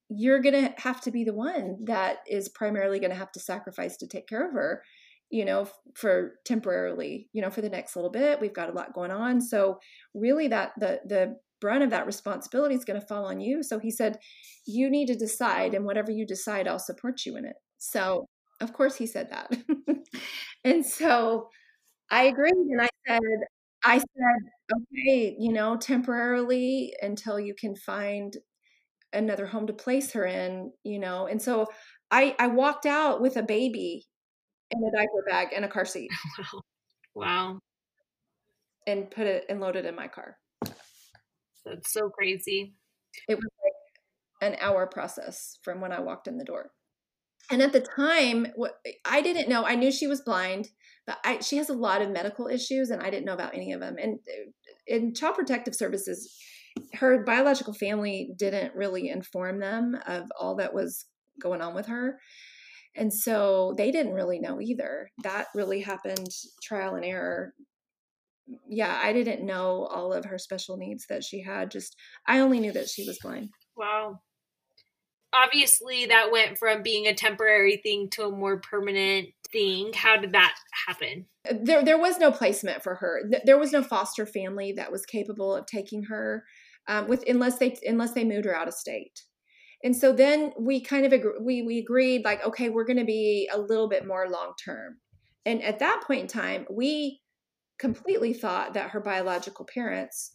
B: you're going to have to be the one that is primarily going to have to sacrifice to take care of her, you know, for temporarily, you know, for the next little bit. We've got a lot going on. So really that the, the, brunt of that responsibility is going to fall on you. So he said, You need to decide, and whatever you decide, I'll support you in it. So, of course, he said that. And so I agreed and I said, I said, okay, you know, temporarily until you can find another home to place her in, you know. And so I I walked out with a baby in a diaper bag and a car seat.
C: Wow.
B: And put it and loaded in my car.
C: That's so crazy.
B: It was like an hour process from when I walked in the door and at the time what i didn't know i knew she was blind but I, she has a lot of medical issues and i didn't know about any of them and uh, in child protective services her biological family didn't really inform them of all that was going on with her. And so they didn't really know either. That really happened trial and error. Yeah i didn't know all of her special needs that she had just i only knew that she was blind.
C: Wow obviously that went from being a temporary thing to a more permanent thing. How did that happen?
B: There, there was no placement for her. There was no foster family that was capable of taking her um, with unless they unless they moved her out of state. And so then we kind of agree, we we agreed like okay we're going to be a little bit more long term. And at that point in time, we completely thought that her biological parents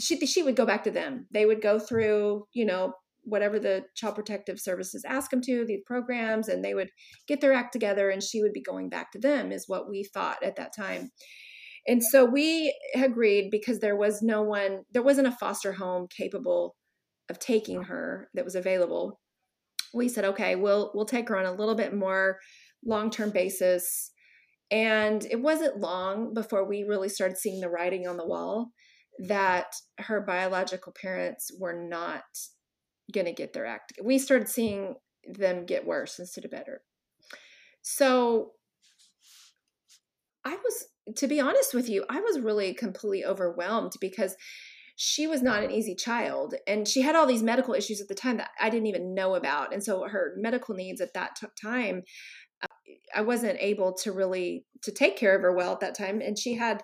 B: she she would go back to them. They would go through, you know, whatever the child protective services ask them to, these programs, and they would get their act together and she would be going back to them, is what we thought at that time. And so we agreed because there was no one, there wasn't a foster home capable of taking her that was available. We said, okay, we'll we'll take her on a little bit more long-term basis. And it wasn't long before we really started seeing the writing on the wall that her biological parents were not going to get their act. We started seeing them get worse instead of better. So I was, to be honest with you, I was really completely overwhelmed because she was not an easy child and she had all these medical issues at the time that I didn't even know about. And so her medical needs at that t- time, uh, I wasn't able to really to take care of her well at that time. And she had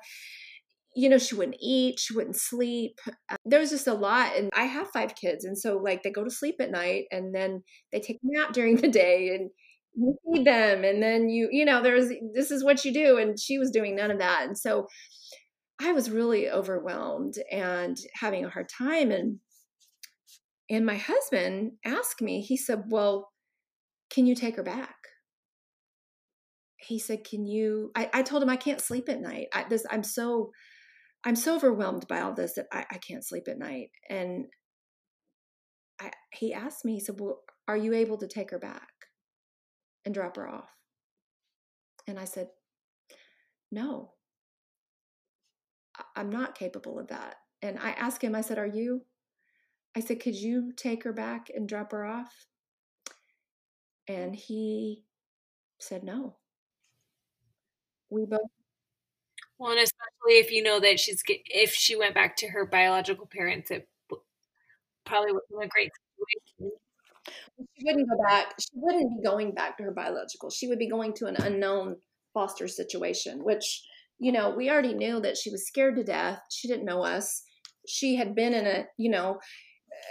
B: you know, she wouldn't eat, she wouldn't sleep. Uh, there was just a lot. And I have five kids. And so, like, they go to sleep at night and then they take a nap during the day and you feed them. And then you, you know, there's this is what you do. And she was doing none of that. And so I was really overwhelmed and having a hard time. And, and my husband asked me, he said, Well, can you take her back? He said, Can you? I, I told him I can't sleep at night. I, this, I'm so I'm so overwhelmed by all this that I, I can't sleep at night. And I, he asked me, he said, Well, are you able to take her back and drop her off? And I said, No, I'm not capable of that. And I asked him, I said, Are you? I said, Could you take her back and drop her off? And he said, No. We both
C: well, and especially if you know that she's if she went back to her biological parents, it probably wasn't a great situation.
B: She wouldn't go back. She wouldn't be going back to her biological. She would be going to an unknown foster situation, which you know we already knew that she was scared to death. She didn't know us. She had been in a you know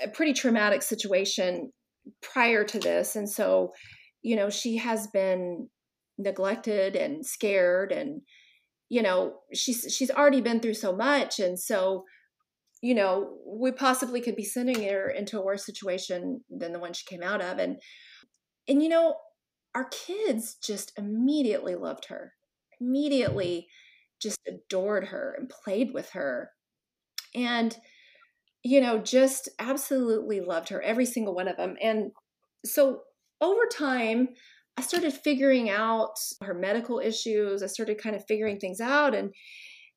B: a pretty traumatic situation prior to this, and so you know she has been neglected and scared and you know she's she's already been through so much and so you know we possibly could be sending her into a worse situation than the one she came out of and and you know our kids just immediately loved her immediately just adored her and played with her and you know just absolutely loved her every single one of them and so over time I started figuring out her medical issues. I started kind of figuring things out. And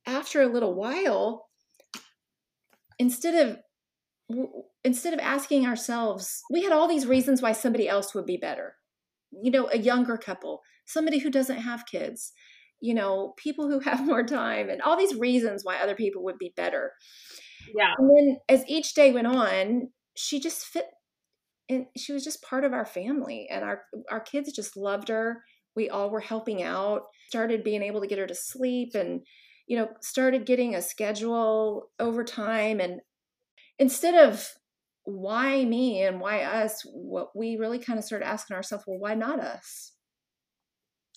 B: after a little while, instead of instead of asking ourselves, we had all these reasons why somebody else would be better. You know, a younger couple, somebody who doesn't have kids, you know, people who have more time, and all these reasons why other people would be better.
C: Yeah.
B: And then as each day went on, she just fit and she was just part of our family and our our kids just loved her. We all were helping out started being able to get her to sleep and you know started getting a schedule over time and instead of why me and why us what we really kind of started asking ourselves well why not us?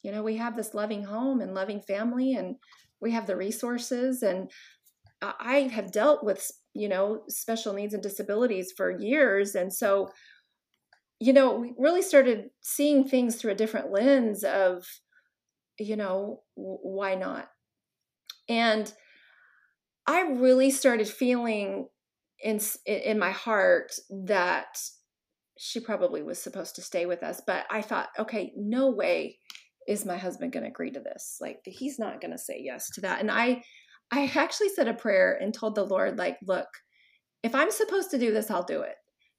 B: You know we have this loving home and loving family and we have the resources and i have dealt with you know special needs and disabilities for years and so you know, we really started seeing things through a different lens of, you know, why not? And I really started feeling in in my heart that she probably was supposed to stay with us, but I thought, okay, no way is my husband going to agree to this. Like he's not going to say yes to that. And I I actually said a prayer and told the Lord like, look, if I'm supposed to do this, I'll do it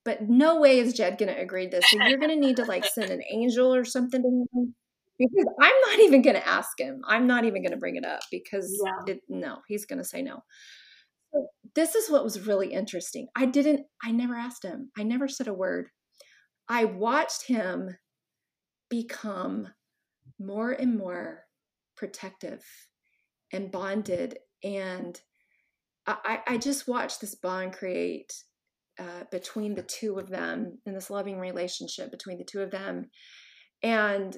B: but no way is Jed going to agree to this. So you're going to need to like send an angel or something to him because I'm not even going to ask him. I'm not even going to bring it up because yeah. it, no, he's going to say no. So this is what was really interesting. I didn't, I never asked him. I never said a word. I watched him become more and more protective and bonded. And I, I just watched this bond create uh, between the two of them in this loving relationship between the two of them. And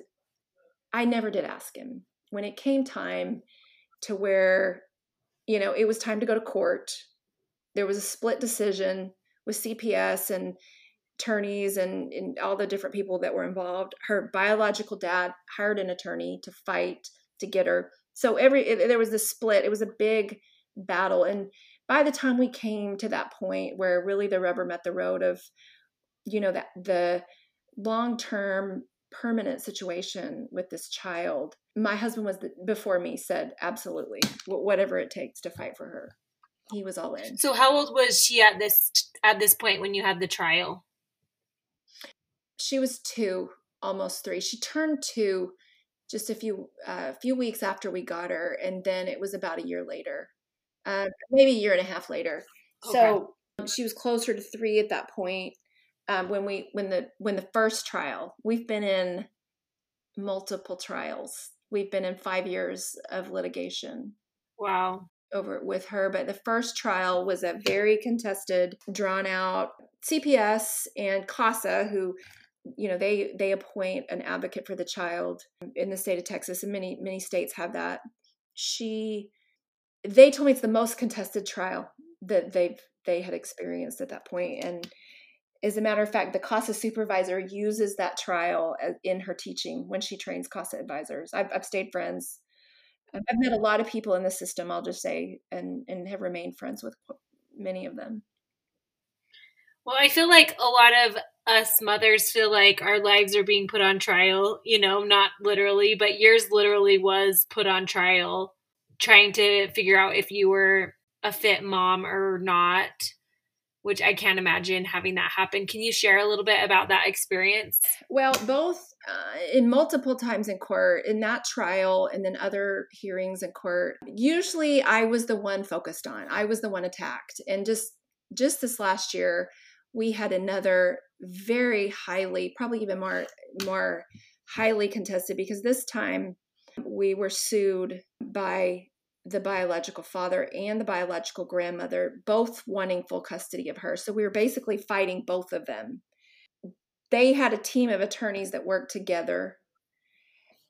B: I never did ask him. When it came time to where, you know, it was time to go to court, there was a split decision with CPS and attorneys and, and all the different people that were involved. Her biological dad hired an attorney to fight to get her. So every it, there was this split. It was a big battle, and by the time we came to that point where really the rubber met the road of, you know, that the long term permanent situation with this child, my husband was the, before me said absolutely whatever it takes to fight for her. He was all in.
C: So how old was she at this at this point when you had the trial?
B: she was two, almost three. She turned two just a few a uh, few weeks after we got her, and then it was about a year later, uh, maybe a year and a half later. Okay. So she was closer to three at that point. Um, when we when the when the first trial, we've been in multiple trials. We've been in five years of litigation.
C: Wow.
B: Over with her, but the first trial was a very contested, drawn out CPS and CASA, who you know they they appoint an advocate for the child in the state of texas and many many states have that she they told me it's the most contested trial that they've they had experienced at that point and as a matter of fact the casa supervisor uses that trial uh, in her teaching when she trains casa advisors. I've, I've stayed friends. I've met a lot of people in the system i'll just say and and have remained friends with many of them.
C: Well, I feel like a lot of us mothers feel like our lives are being put on trial, you know, not literally, but yours literally was put on trial trying to figure out if you were a fit mom or not, which I can't imagine having that happen. Can you share a little bit about that experience?
B: Well, both uh, in multiple times in court, in that trial, and then other hearings in court. Usually, I was the one focused on. I was the one attacked, and just just this last year, we had another very highly, probably even more more highly contested because this time we were sued by the biological father and the biological grandmother, both wanting full custody of her. So we were basically fighting both of them. They had a team of attorneys that worked together,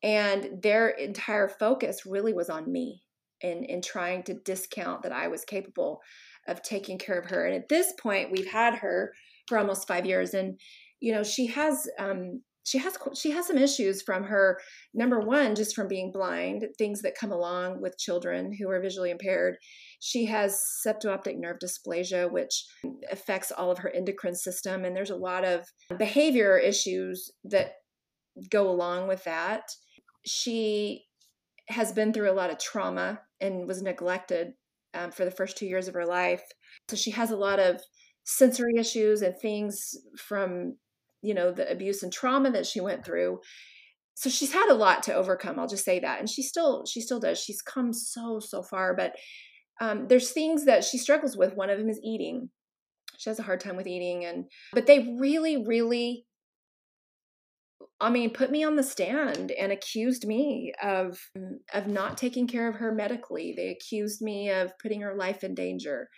B: and their entire focus really was on me and in trying to discount that I was capable of taking care of her. And at this point, we've had her for almost five years, and you know she has um, she has she has some issues from her number one just from being blind things that come along with children who are visually impaired she has septo-optic nerve dysplasia which affects all of her endocrine system and there's a lot of behavior issues that go along with that she has been through a lot of trauma and was neglected um, for the first two years of her life. So she has a lot of sensory issues and things from, you know, the abuse and trauma that she went through. So she's had a lot to overcome. I'll just say that, and she still she still does. She's come so so far, but um, there's things that she struggles with. One of them is eating. She has a hard time with eating, and but they really really I mean, put me on the stand and accused me of of not taking care of her medically. They accused me of putting her life in danger.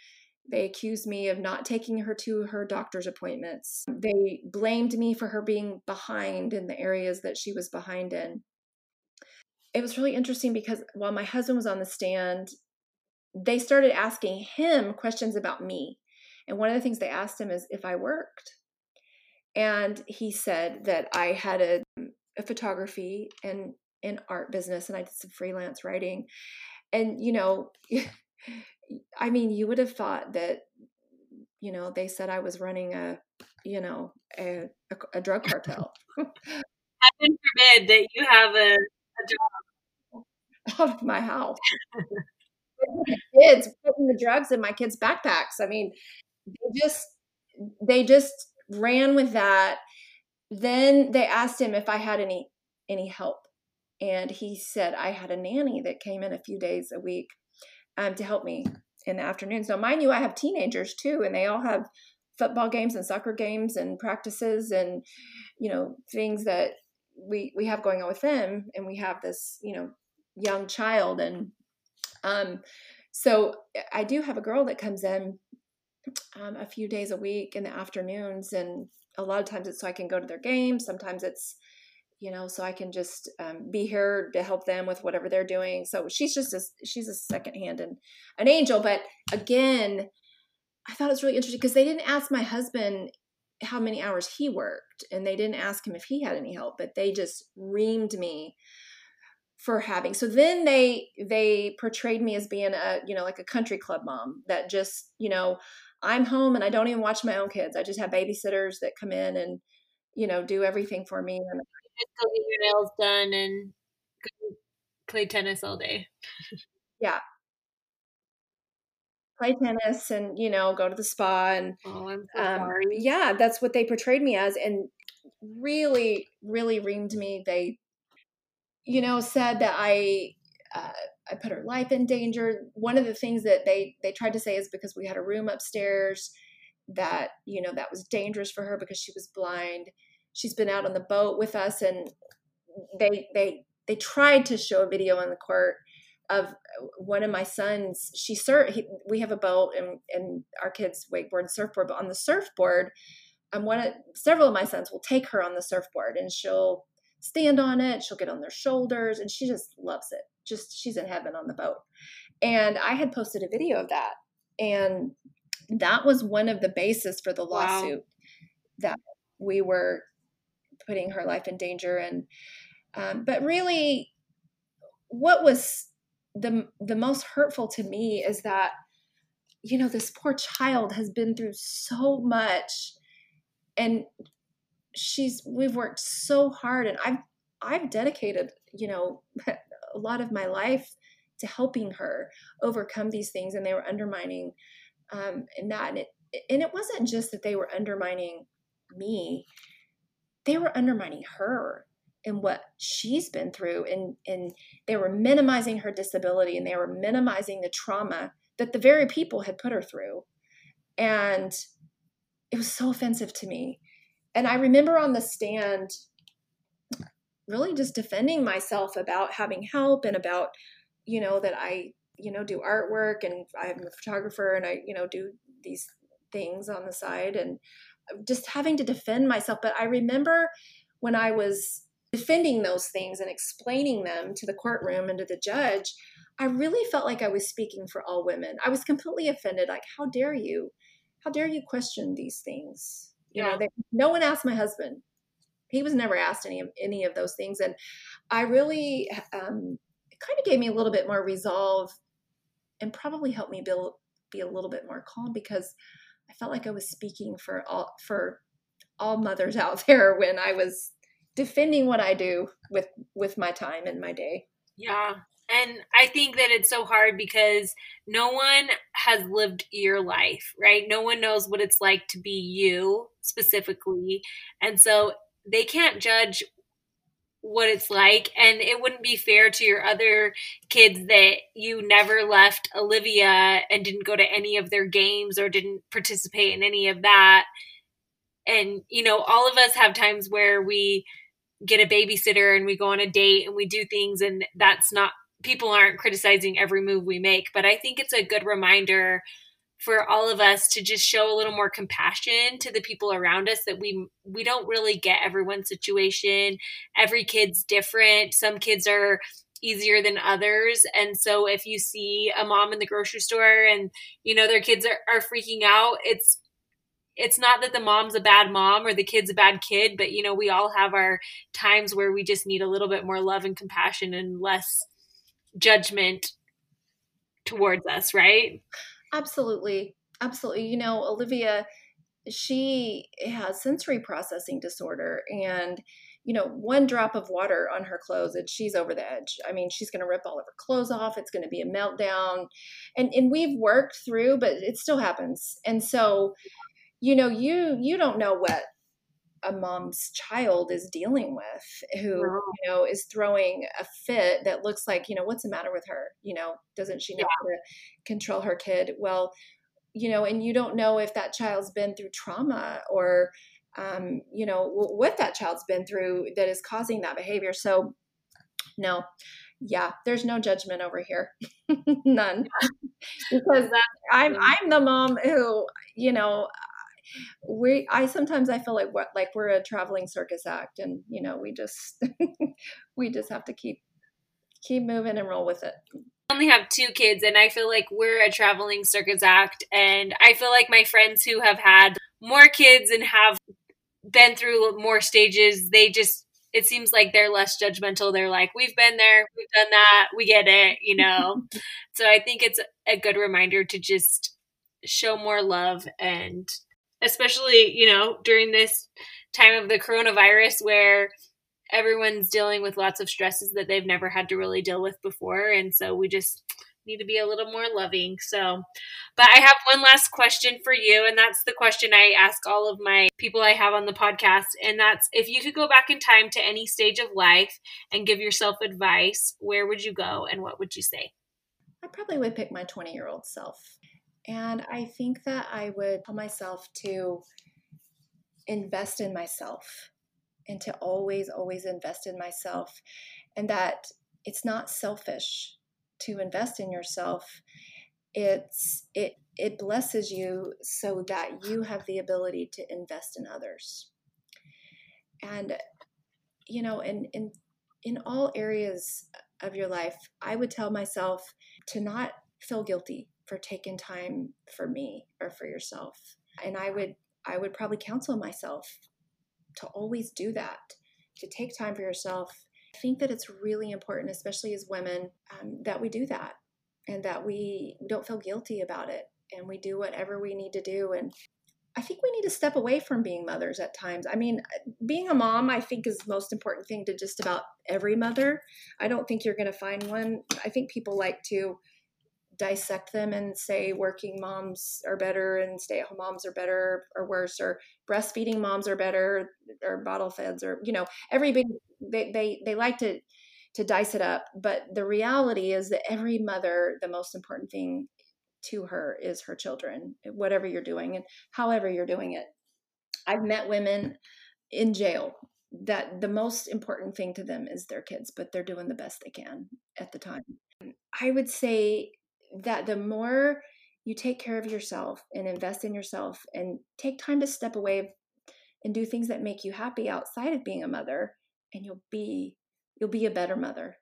B: They accused me of not taking her to her doctor's appointments. They blamed me for her being behind in the areas that she was behind in. It was really interesting because while my husband was on the stand, they started asking him questions about me. And one of the things they asked him is if I worked and he said that I had a, a photography and an art business and I did some freelance writing. And, you know, I mean, you would have thought that, you know, they said I was running a, you know, a, a, a drug cartel.
C: Heaven forbid that you have a, a job
B: out of my house. kids putting the drugs in my kids' backpacks. I mean, they just, they just ran with that. Then they asked him if I had any any help, and he said I had a nanny that came in a few days a week um, to help me in the afternoons. Now, mind you, I have teenagers too, and they all have football games and soccer games and practices and you know things that we we have going on with them, and we have this you know young child and um so I do have a girl that comes in um, a few days a week in the afternoons. And a lot of times it's so I can go to their games. Sometimes it's, you know, so I can just um, be here to help them with whatever they're doing. So she's just a, she's a second hand and an angel. But again, I thought it was really interesting because they didn't ask my husband how many hours he worked and they didn't ask him if he had any help, but they just reamed me for having so then they they portrayed me as being a you know like a country club mom that just you know i'm home and i don't even watch my own kids i just have babysitters that come in and you know do everything for me and
C: just go get your nails done and play tennis all day
B: yeah play tennis and you know go to the spa and
C: oh, I'm so um, sorry.
B: yeah that's what they portrayed me as and really really reamed me they you know, said that I uh, I put her life in danger. One of the things that they they tried to say is because we had a room upstairs that you know that was dangerous for her because she was blind. She's been out on the boat with us, and they they they tried to show a video in the court of one of my sons. She sur- he, we have a boat and and our kids wakeboard and surfboard, but on the surfboard, um, one of several of my sons will take her on the surfboard and she'll stand on it. She'll get on their shoulders and she just loves it. Just she's in heaven on the boat. And I had posted a video of that. And that was one of the basis for the lawsuit wow. that we were putting her life in danger. And, um, but really, what was the, the most hurtful to me is that, you know, this poor child has been through so much and she's we've worked so hard and I've I've dedicated, you know, a lot of my life to helping her overcome these things and they were undermining um and that and it and it wasn't just that they were undermining me they were undermining her and what she's been through and and they were minimizing her disability and they were minimizing the trauma that the very people had put her through. And it was so offensive to me. And I remember on the stand really just defending myself about having help and about, you know, that I, you know, do artwork and I'm a photographer and I, you know, do these things on the side. And just having to defend myself. But I remember when I was defending those things and explaining them to the courtroom and to the judge, I really felt like I was speaking for all women. I was completely offended. Like, how dare you? How dare you question these things? You yeah. know, they, no one asked my husband. He was never asked any of any of those things, and I really um, it kind of gave me a little bit more resolve, and probably helped me build be a little bit more calm because I felt like I was speaking for all for all mothers out there when I was defending what I do with with my time and my day.
C: Yeah. And I think that it's so hard because no one has lived your life, right? No one knows what it's like to be you specifically. And so they can't judge what it's like and it wouldn't be fair to your other kids that you never left Olivia and didn't go to any of their games or didn't participate in any of that. And you know all of us have times where we get a babysitter and we go on a date and we do things and that's not people aren't criticizing every move we make, but I think it's a good reminder for all of us to just show a little more compassion to the people around us that we we don't really get everyone's situation. Every kid's different. Some kids are easier than others. And so if you see a mom in the grocery store and you know their kids are, are freaking out, it's it's not that the mom's a bad mom or the kid's a bad kid, but you know, we all have our times where we just need a little bit more love and compassion and less judgment towards us, right?
B: Absolutely. Absolutely. You know, Olivia, she has sensory processing disorder and you know, one drop of water on her clothes and she's over the edge. I mean, she's going to rip all of her clothes off. It's going to be a meltdown. And and we've worked through, but it still happens. And so, you know, you you don't know what a mom's child is dealing with who wow. you know is throwing a fit that looks like you know what's the matter with her? You know doesn't she know yeah. how to control her kid? Well you know and you don't know if that child's been through trauma or um, you know what that child's been through that is causing that behavior. So no. Yeah there's no judgment over here. None. Because i'm i'm the mom who you know we i sometimes i feel like what like we're a traveling circus act and you know we just we just have to keep keep moving and roll with it I
C: only have two kids and I feel like we're a traveling circus act and I feel like my friends who have had more kids and have been through more stages, they just it seems like they're less judgmental. They're like, we've been there, we've done that, we get it, you know. so I think it's a good reminder to just show more love and especially, you know, during this time of the coronavirus where everyone's dealing with lots of stresses that they've never had to really deal with before and so we just need to be a little more loving. So, but I have one last question for you, and that's the question I ask all of my people I have on the podcast. And that's if you could go back in time to any stage of life and give yourself advice, where would you go and what would you say?
B: I probably would pick my 20 year old self. And I think that I would tell myself to invest in myself and to always, always invest in myself. And that it's not selfish to invest in yourself it's it it blesses you so that you have the ability to invest in others and you know in in in all areas of your life i would tell myself to not feel guilty for taking time for me or for yourself and i would i would probably counsel myself to always do that to take time for yourself I think that it's really important, especially as women, um, that we do that and that we don't feel guilty about it and we do whatever we need to do. And I think we need to step away from being mothers at times. I mean, being a mom, I think, is the most important thing to just about every mother. I don't think you're going to find one. I think people like to dissect them and say working moms are better and stay at home moms are better or worse or breastfeeding moms are better or bottle feds or you know everybody they they, they like to to dice it up. But the reality is that every mother the most important thing to her is her children whatever you're doing and however you're doing it. I've met women in jail that the most important thing to them is their kids but they're doing the best they can at the time. I would say that the more you take care of yourself and invest in yourself and take time to step away and do things that make you happy outside of being a mother and you'll be you'll be a better mother.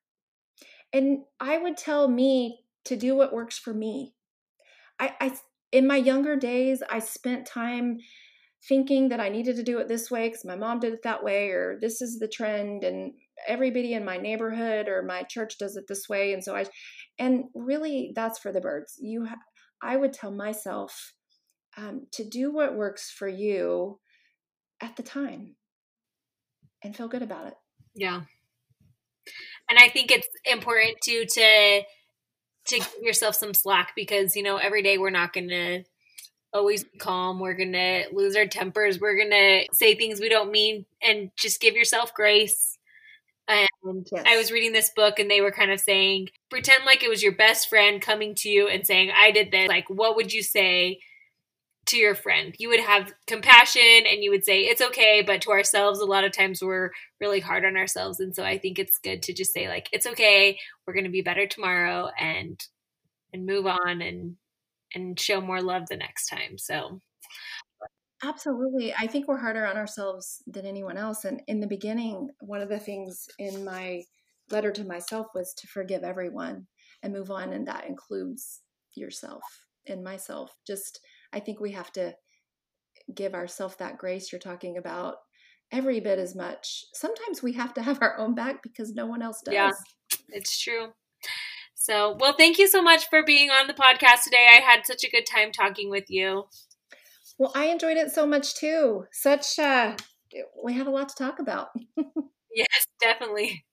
B: And i would tell me to do what works for me. I, I in my younger days i spent time thinking that i needed to do it this way because my mom did it that way or this is the trend and everybody in my neighborhood or my church does it this way and so i and really that's for the birds. You ha- i would tell myself um, to do what works for you at the time and feel good about it.
C: Yeah. And i think it's important too to to give yourself some slack because you know every day we're not gonna always be calm. We're gonna lose our tempers. We're gonna say things we don't mean and just give yourself grace and yes. I was reading this book and they were kind of saying, pretend like it was your best friend coming to you and saying, I did this. Like, what would you say to your friend? You would have compassion and you would say, it's okay. But to ourselves, a lot of times we're really hard on ourselves. And so I think it's good to just say, like, it's okay. We're going to be better tomorrow and, and move on and, and show more love the next time. So
B: Absolutely. I think we're harder on ourselves than anyone else. And in the beginning, one of the things in my letter to myself was to forgive everyone and move on. And that includes yourself and myself. Just, I think we have to give ourselves that grace you're talking about every bit as much. Sometimes we have to have our own back because no one else does.
C: Yeah, it's true. So, well, thank you so much for being on the podcast today. I had such a good time talking with you.
B: Well, I enjoyed it so much too. Such uh we had a lot to talk about.
C: yes, definitely.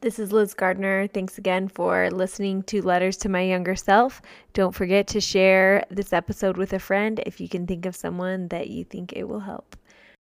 A: This is Liz Gardner. Thanks again for listening to Letters to My Younger Self. Don't forget to share this episode with a friend if you can think of someone that you think it will help.